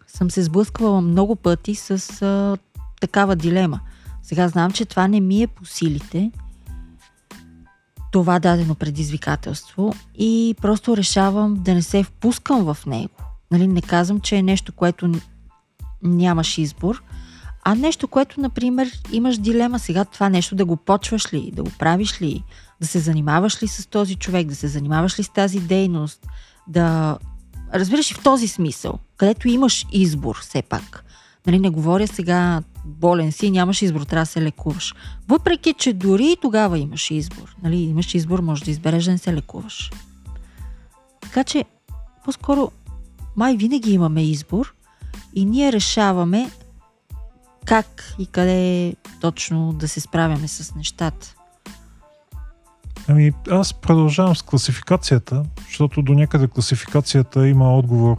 съм се сблъсквала много пъти с а, такава дилема. Сега знам, че това не ми е по силите, това дадено предизвикателство и просто решавам да не се впускам в него. Нали, не казвам, че е нещо, което нямаш избор, а нещо, което, например, имаш дилема сега това нещо да го почваш ли, да го правиш ли, да се занимаваш ли с този човек, да се занимаваш ли с тази дейност, да разбираш и в този смисъл, където имаш избор все пак. Нали, не говоря сега болен си, нямаш избор, трябва да се лекуваш. Въпреки, че дори и тогава имаш избор. Нали, имаш избор, може да избереш да не се лекуваш. Така че, по-скоро, май винаги имаме избор и ние решаваме как и къде точно да се справяме с нещата. Ами, аз продължавам с класификацията, защото до някъде класификацията има отговор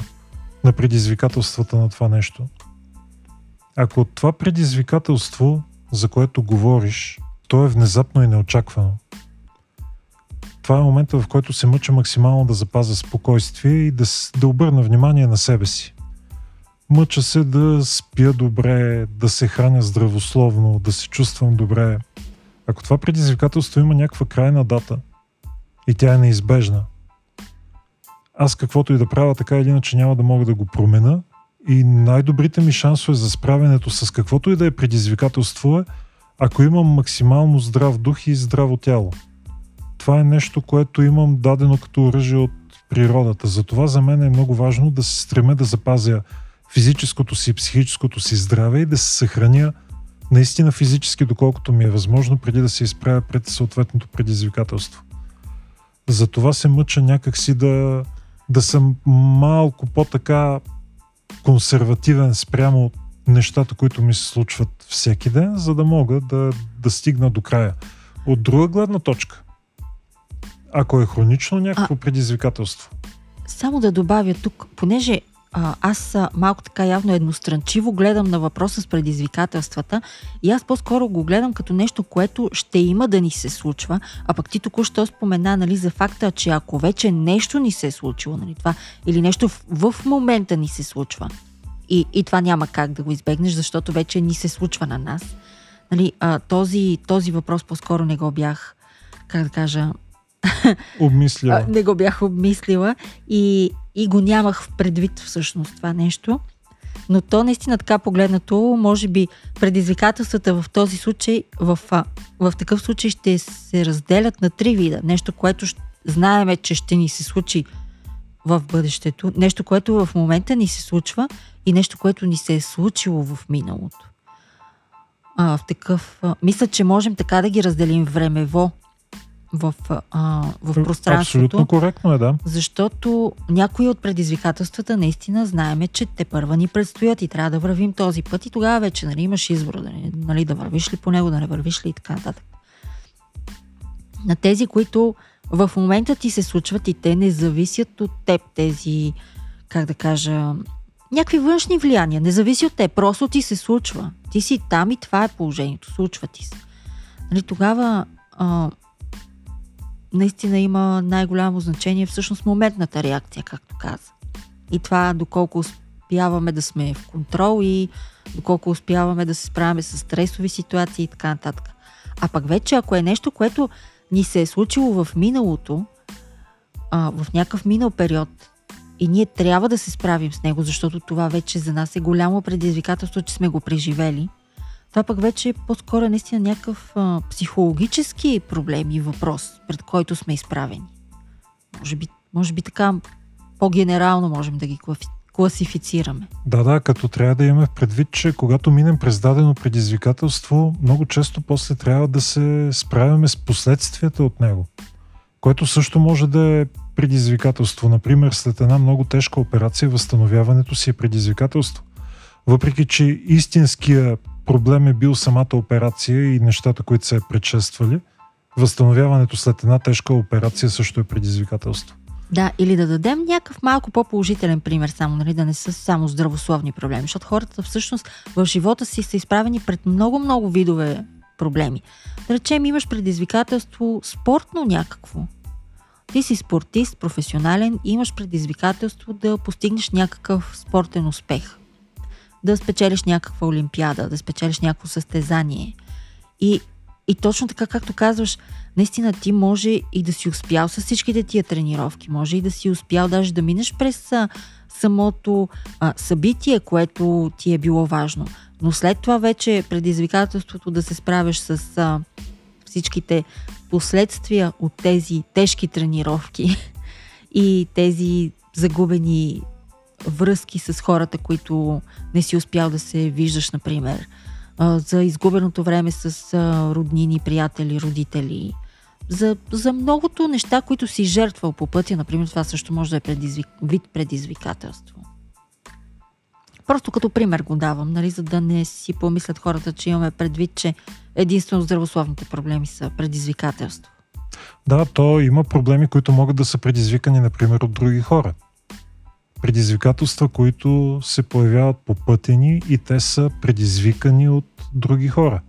на предизвикателствата на това нещо. Ако това предизвикателство, за което говориш, то е внезапно и неочаквано, това е момента, в който се мъча максимално да запазя спокойствие и да, да обърна внимание на себе си. Мъча се да спя добре, да се храня здравословно, да се чувствам добре. Ако това предизвикателство има някаква крайна дата и тя е неизбежна, аз каквото и да правя, така или иначе няма да мога да го променя и най-добрите ми шансове за справянето с каквото и да е предизвикателство е, ако имам максимално здрав дух и здраво тяло. Това е нещо, което имам дадено като оръжие от природата. Затова за мен е много важно да се стремя да запазя физическото си и психическото си здраве и да се съхраня наистина физически, доколкото ми е възможно, преди да се изправя пред съответното предизвикателство. Затова се мъча някакси да, да съм малко по-така консервативен спрямо нещата, които ми се случват всеки ден, за да мога да, да стигна до края. От друга гледна точка, ако е хронично някакво а, предизвикателство. Само да добавя тук, понеже а, аз малко така явно едностранчиво гледам на въпроса с предизвикателствата и аз по-скоро го гледам като нещо, което ще има да ни се случва, а пък ти току-що спомена нали, за факта, че ако вече нещо ни се е случило, нали, това, или нещо в, в момента ни се случва, и, и това няма как да го избегнеш, защото вече ни се случва на нас. Нали, а, този, този въпрос по-скоро не го бях, как да кажа, Обмислила. не го бях обмислила и, и го нямах в предвид всъщност това нещо. Но то наистина така погледнато, може би предизвикателствата в този случай, в, в такъв случай ще се разделят на три вида. Нещо, което знаеме, че ще ни се случи в бъдещето, нещо, което в момента ни се случва и нещо, което ни се е случило в миналото. А, в такъв, а, мисля, че можем така да ги разделим времево в, а, в пространството. Абсолютно коректно е, да. Защото някои от предизвикателствата наистина знаеме, че те първа ни предстоят и трябва да вървим този път и тогава вече нали, имаш избор, да, нали, да вървиш ли по него, да не вървиш ли и така нататък. На тези, които в момента ти се случват и те не зависят от теб, тези, как да кажа, някакви външни влияния, не зависи от теб, просто ти се случва. Ти си там и това е положението, случва ти се. Нали, тогава а, наистина има най-голямо значение всъщност моментната реакция, както каза. И това доколко успяваме да сме в контрол и доколко успяваме да се справяме с стресови ситуации и така нататък. А пък вече ако е нещо, което ни се е случило в миналото, а, в някакъв минал период, и ние трябва да се справим с него, защото това вече за нас е голямо предизвикателство, че сме го преживели – това пък вече е по-скоро наистина някакъв а, психологически проблем и въпрос, пред който сме изправени. Може би, може би така по-генерално можем да ги класифицираме. Да, да, като трябва да имаме в предвид, че когато минем през дадено предизвикателство, много често после трябва да се справяме с последствията от него, което също може да е предизвикателство. Например, след една много тежка операция, възстановяването си е предизвикателство. Въпреки, че истинския проблем е бил самата операция и нещата, които се е предшествали. Възстановяването след една тежка операция също е предизвикателство. Да, или да дадем някакъв малко по-положителен пример, само, нали, да не са само здравословни проблеми, защото хората всъщност в живота си са изправени пред много-много видове проблеми. Да речем, имаш предизвикателство спортно някакво. Ти си спортист, професионален имаш предизвикателство да постигнеш някакъв спортен успех да спечелиш някаква олимпиада, да спечелиш някакво състезание. И, и точно така, както казваш, наистина ти може и да си успял с всичките тия тренировки, може и да си успял даже да минеш през самото а, събитие, което ти е било важно. Но след това вече предизвикателството да се справиш с а, всичките последствия от тези тежки тренировки и тези загубени връзки с хората, които не си успял да се виждаш, например, за изгубеното време с роднини, приятели, родители, за, за многото неща, които си жертвал по пътя, например, това също може да е предизвик, вид предизвикателство. Просто като пример го давам, нали, за да не си помислят хората, че имаме предвид, че единствено здравословните проблеми са предизвикателство. Да, то има проблеми, които могат да са предизвикани, например, от други хора предизвикателства, които се появяват по пътя ни и те са предизвикани от други хора.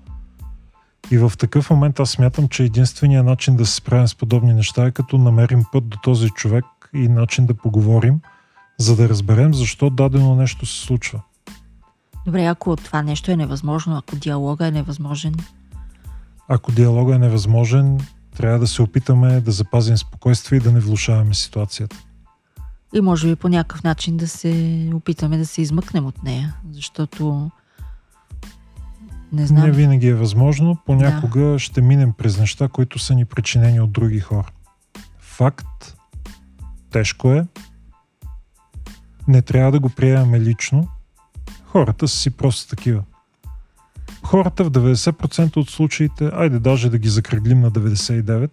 И в такъв момент аз смятам, че единственият начин да се справим с подобни неща е като намерим път до този човек и начин да поговорим, за да разберем защо дадено нещо се случва. Добре, ако това нещо е невъзможно, ако диалога е невъзможен? Ако диалога е невъзможен, трябва да се опитаме да запазим спокойствие и да не влушаваме ситуацията и може би по някакъв начин да се опитаме да се измъкнем от нея, защото не знам. Не винаги е възможно. Понякога да. ще минем през неща, които са ни причинени от други хора. Факт. Тежко е. Не трябва да го приемаме лично. Хората са си просто такива. Хората в 90% от случаите, айде даже да ги закръглим на 99%,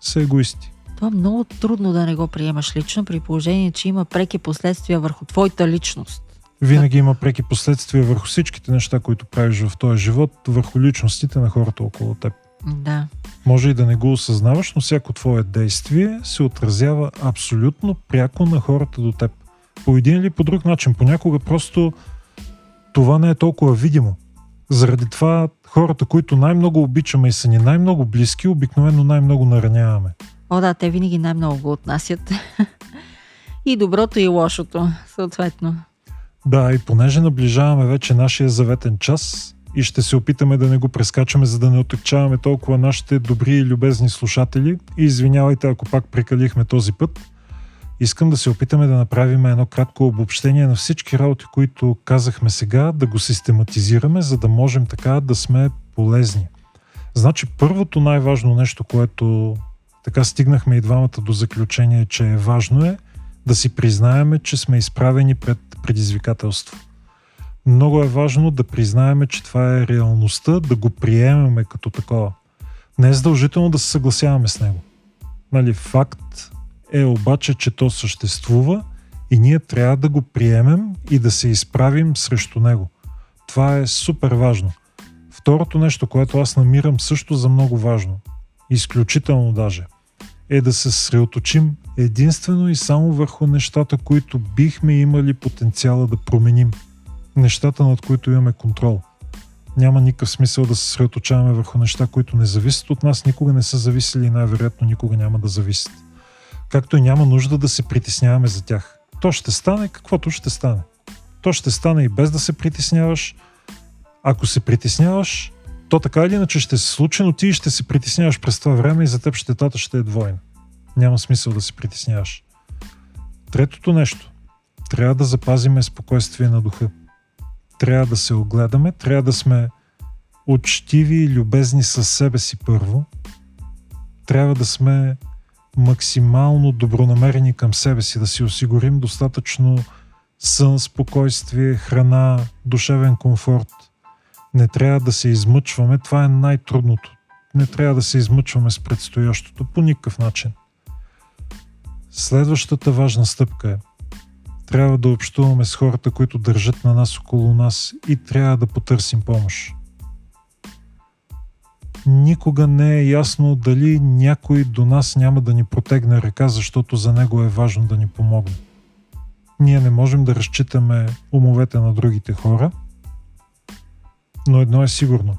са егоисти. Това е много трудно да не го приемаш лично, при положение, че има преки последствия върху твоята личност. Винаги има преки последствия върху всичките неща, които правиш в този живот, върху личностите на хората около теб. Да. Може и да не го осъзнаваш, но всяко твое действие се отразява абсолютно пряко на хората до теб. по един или по друг начин. Понякога просто това не е толкова видимо. Заради това хората, които най-много обичаме и са ни най-много близки, обикновено най-много нараняваме. О, да, те винаги най-много го отнасят. и доброто и лошото, съответно. Да, и понеже наближаваме вече нашия заветен час и ще се опитаме да не го прескачаме, за да не отъкчаваме толкова нашите добри и любезни слушатели. И извинявайте, ако пак прекалихме този път. Искам да се опитаме да направим едно кратко обобщение на всички работи, които казахме сега, да го систематизираме, за да можем така да сме полезни. Значи първото най-важно нещо, което така стигнахме и двамата до заключение, че е важно е да си признаеме, че сме изправени пред предизвикателство. Много е важно да признаеме, че това е реалността, да го приемеме като такова. Не е задължително да се съгласяваме с него. Нали, факт е обаче, че то съществува и ние трябва да го приемем и да се изправим срещу него. Това е супер важно. Второто нещо, което аз намирам също за много важно, изключително даже, е да се средоточим единствено и само върху нещата, които бихме имали потенциала да променим. Нещата, над които имаме контрол. Няма никакъв смисъл да се средоточаваме върху неща, които не зависят от нас, никога не са зависели и най-вероятно никога няма да зависят. Както и няма нужда да се притесняваме за тях. То ще стане каквото ще стане. То ще стане и без да се притесняваш. Ако се притесняваш, то така или иначе ще се случи, но ти ще се притесняваш през това време и за теб щетата ще е двойна. Няма смисъл да се притесняваш. Третото нещо. Трябва да запазиме спокойствие на духа. Трябва да се огледаме, трябва да сме учтиви и любезни със себе си първо. Трябва да сме максимално добронамерени към себе си, да си осигурим достатъчно сън, спокойствие, храна, душевен комфорт. Не трябва да се измъчваме, това е най-трудното. Не трябва да се измъчваме с предстоящото по никакъв начин. Следващата важна стъпка е трябва да общуваме с хората, които държат на нас около нас и трябва да потърсим помощ никога не е ясно дали някой до нас няма да ни протегне ръка, защото за него е важно да ни помогне. Ние не можем да разчитаме умовете на другите хора, но едно е сигурно.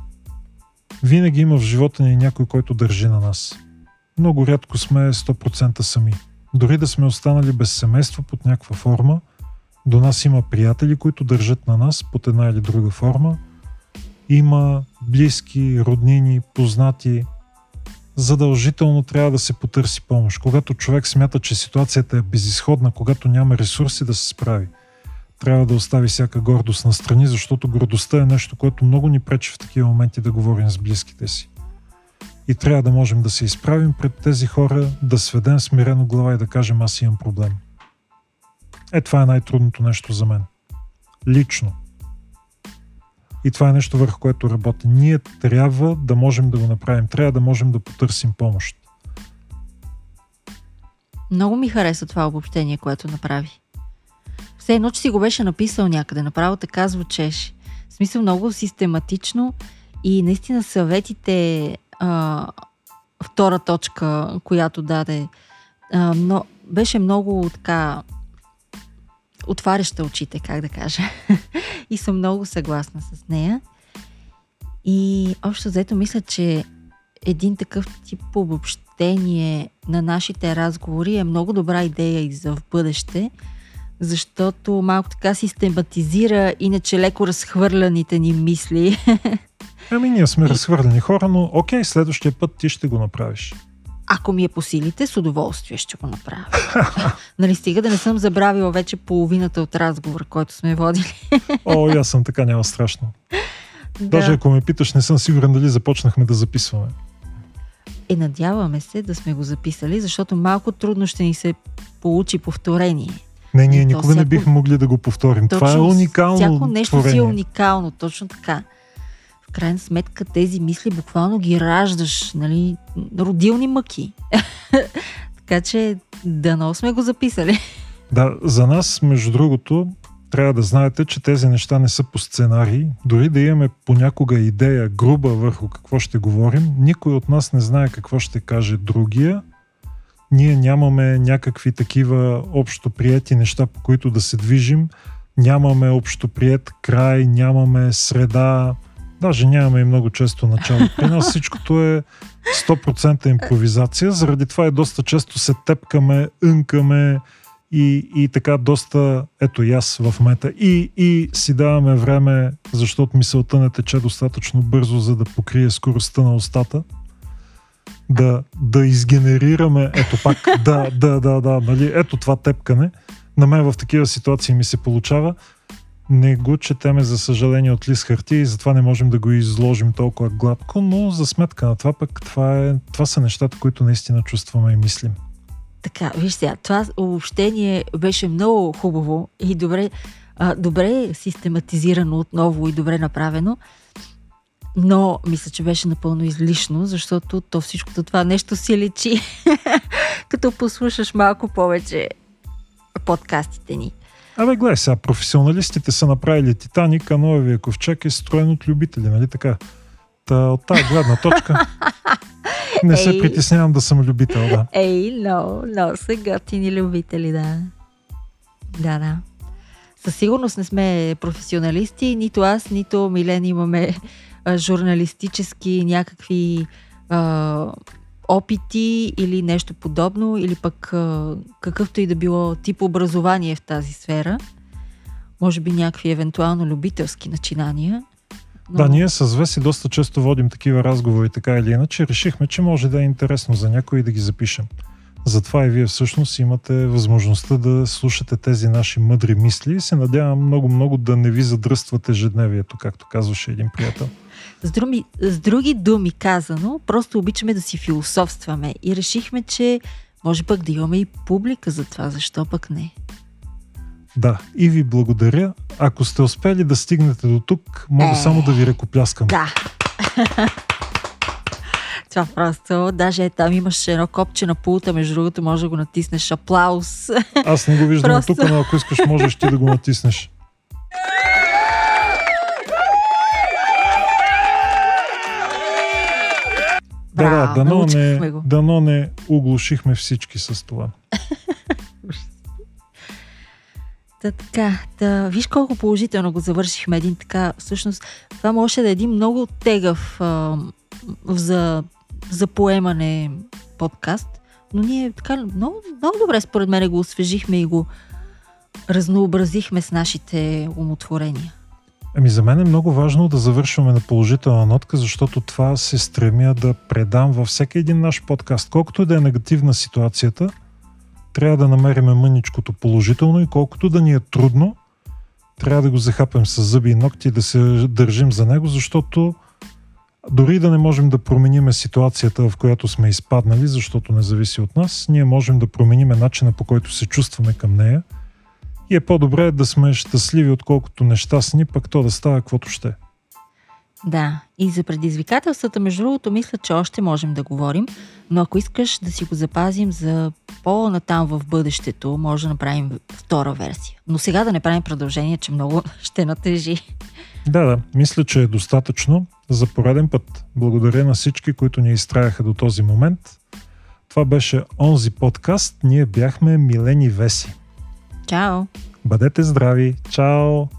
Винаги има в живота ни някой, който държи на нас. Много рядко сме 100% сами. Дори да сме останали без семейство под някаква форма, до нас има приятели, които държат на нас под една или друга форма – има близки, роднини, познати, задължително трябва да се потърси помощ. Когато човек смята, че ситуацията е безисходна, когато няма ресурси да се справи, трябва да остави всяка гордост на страни, защото гордостта е нещо, което много ни пречи в такива моменти да говорим с близките си. И трябва да можем да се изправим пред тези хора, да сведем смирено глава и да кажем аз имам проблем. Е, това е най-трудното нещо за мен. Лично. И това е нещо върху което работи. Ние трябва да можем да го направим. Трябва да можем да потърсим помощ. Много ми хареса това обобщение, което направи. Все едно, че си го беше написал някъде. Направо така звучеше. В смисъл много систематично и наистина съветите а, втора точка, която даде, а, но беше много така отваряща очите, как да кажа. и съм много съгласна с нея. И общо взето мисля, че един такъв тип обобщение на нашите разговори е много добра идея и за в бъдеще, защото малко така систематизира иначе леко разхвърляните ни мисли. Ами ние сме разхвърлени хора, но окей, следващия път ти ще го направиш. Ако ми е по силите, с удоволствие ще го направя. нали стига да не съм забравила вече половината от разговора, който сме водили. О, аз съм така, няма страшно. Да. Даже ако ме питаш, не съм сигурен дали започнахме да записваме. Е, надяваме се да сме го записали, защото малко трудно ще ни се получи повторение. Не, ние никога всяко... не бихме могли да го повторим. Точно, Това е уникално. Всяко нещо творение. си е уникално, точно така в крайна сметка тези мисли буквално ги раждаш, нали, родилни мъки. така че дано сме го записали. Да, за нас, между другото, трябва да знаете, че тези неща не са по сценарий. Дори да имаме понякога идея груба върху какво ще говорим, никой от нас не знае какво ще каже другия. Ние нямаме някакви такива общо прияти неща, по които да се движим, нямаме общо прият край, нямаме среда, даже нямаме и много често начало. При нас всичкото е 100% импровизация, заради това и доста често се тепкаме,ънкаме и, и така доста, ето и аз в мета, и, и си даваме време, защото мисълта не тече достатъчно бързо, за да покрие скоростта на устата да, да изгенерираме, ето пак, да, да, да, да, нали, ето това тепкане. На мен в такива ситуации ми се получава. Не го четеме, за съжаление, от лист хартия и затова не можем да го изложим толкова гладко, но за сметка на това пък това, е, това са нещата, които наистина чувстваме и мислим. Така, виж сега, това обобщение беше много хубаво и добре, а, добре систематизирано отново и добре направено. Но мисля, че беше напълно излишно, защото то всичкото това нещо си лечи, като послушаш малко повече подкастите ни. Абе, гледай сега, професионалистите са направили Титаник, а Ноевия ковчег е строен от любители, нали така? Та, от тази гледна точка не Ей. се притеснявам да съм любител, да. Ей, но, но са готини любители, да. Да, да. Със сигурност не сме професионалисти, нито аз, нито Милен имаме журналистически някакви а, опити или нещо подобно, или пък а, какъвто и да било тип образование в тази сфера. Може би някакви евентуално любителски начинания. Но... Да, ние с Веси доста често водим такива разговори, така или иначе. Решихме, че може да е интересно за някой да ги запишем. Затова и вие всъщност имате възможността да слушате тези наши мъдри мисли и се надявам много-много да не ви задръствате ежедневието, както казваше един приятел. С други, с други думи казано, просто обичаме да си философстваме и решихме, че може пък да имаме и публика за това, защо пък не? Да, и ви благодаря. Ако сте успели да стигнете до тук, мога е, само да ви ръкопляскам. Да. Това просто, даже е, там имаш едно копче на пулта, между другото, може да го натиснеш. Аплаус. Аз не го виждам просто... тук, но ако искаш, можеш ти да го натиснеш. Да, да, дано не, дано не оглушихме всички с това. Та, така, да, виж колко положително го завършихме. Един така, всъщност, това може да е един много тегъв а, за, за поемане подкаст, но ние така много, много добре според мен го освежихме и го разнообразихме с нашите умотворения. Ами за мен е много важно да завършваме на положителна нотка, защото това се стремя да предам във всеки един наш подкаст. Колкото да е негативна ситуацията, трябва да намериме мъничкото положително и колкото да ни е трудно, трябва да го захапем с зъби и ногти и да се държим за него, защото дори да не можем да промениме ситуацията, в която сме изпаднали, защото не зависи от нас, ние можем да промениме начина по който се чувстваме към нея – и е по-добре да сме щастливи, отколкото нещастни, пък то да става каквото ще. Да, и за предизвикателствата, между другото, мисля, че още можем да говорим, но ако искаш да си го запазим за по-натам в бъдещето, може да направим втора версия. Но сега да не правим продължение, че много ще натежи. Да, да, мисля, че е достатъчно. За пореден път благодаря на всички, които ни изтраяха до този момент. Това беше онзи подкаст. Ние бяхме Милени Веси. Чао! Бъдете здрави! Чао!